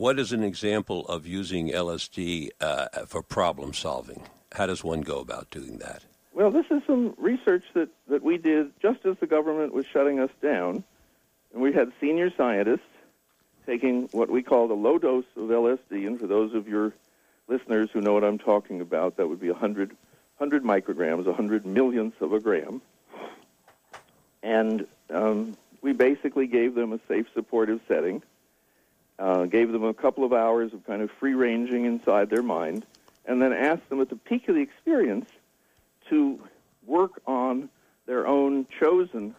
what is an example of using LSD uh, for problem solving? How does one go about doing that? Well, this is some research that, that we did just as the government was shutting us down. And we had senior scientists taking what we call the low dose of LSD. And for those of your listeners who know what I'm talking about, that would be 100, 100 micrograms, 100 millionths of a gram. And um, we basically gave them a safe, supportive setting, uh, gave them a couple of hours of kind of free ranging inside their mind, and then asked them at the peak of the experience to work on their own chosen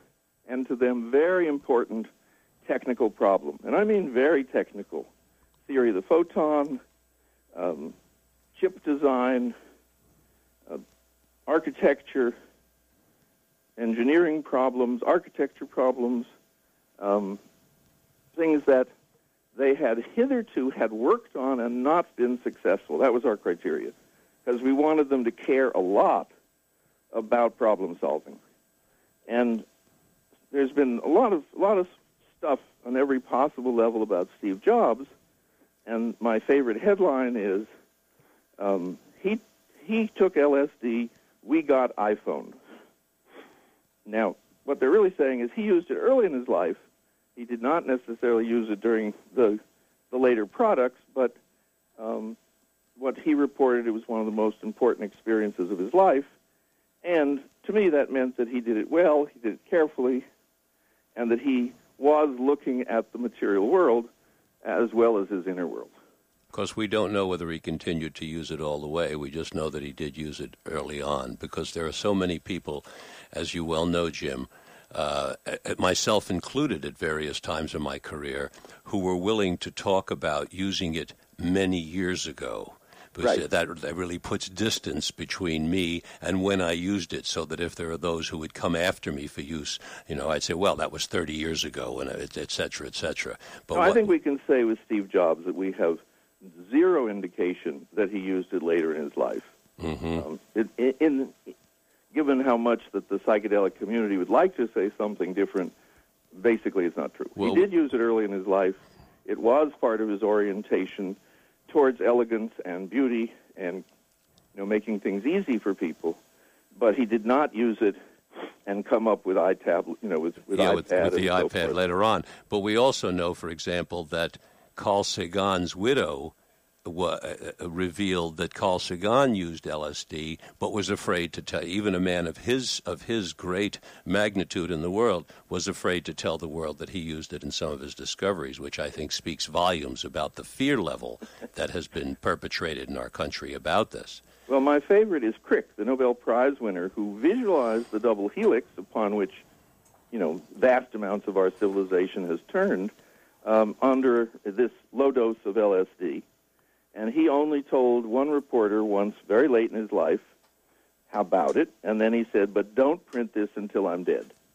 and to them very important technical problem. And I mean very technical. Theory of the photon, um, chip design, uh, architecture, engineering problems, architecture problems, um, things that they had hitherto had worked on and not been successful. That was our criteria, because we wanted them to care a lot about problem solving. And there's been a lot of a lot of stuff on every possible level about Steve Jobs, and my favorite headline is um, he he took LSD, we got iPhone. Now, what they're really saying is he used it early in his life. He did not necessarily use it during the the later products, but um, what he reported it was one of the most important experiences of his life. And to me, that meant that he did it well, he did it carefully, and that he was looking at the material world as well as his inner world. Of course, we don't know whether he continued to use it all the way. We just know that he did use it early on because there are so many people, as you well know, Jim, uh, myself included at various times in my career, who were willing to talk about using it many years ago because right. that, that really puts distance between me and when I used it. So that if there are those who would come after me for use, you know, I'd say, well, that was 30 years ago, and et cetera, et cetera. But no, I think we can say with Steve Jobs that we have zero indication that he used it later in his life. Mm-hmm. Um, it, in, given how much that the psychedelic community would like to say something different, basically it's not true. Well, he did use it early in his life. It was part of his orientation towards elegance and beauty and you know making things easy for people, but he did not use it and come up with iTab, you know, with, with yeah, iPad with, with the so iPad forth. later on. But we also know, for example, that Carl Sagan's widow revealed that Carl Sagan used LSD, but was afraid to tell. Even a man of his of his great magnitude in the world was afraid to tell the world that he used it in some of his discoveries, which I think speaks volumes about the fear level that has been perpetrated in our country about this. Well, my favorite is Crick, the Nobel Prize winner, who visualized the double helix upon which, you know, vast amounts of our civilization has turned um, under this low dose of LSD and he only told one reporter once, very late in his life, how about it, and then he said, "But don't print this until I'm dead."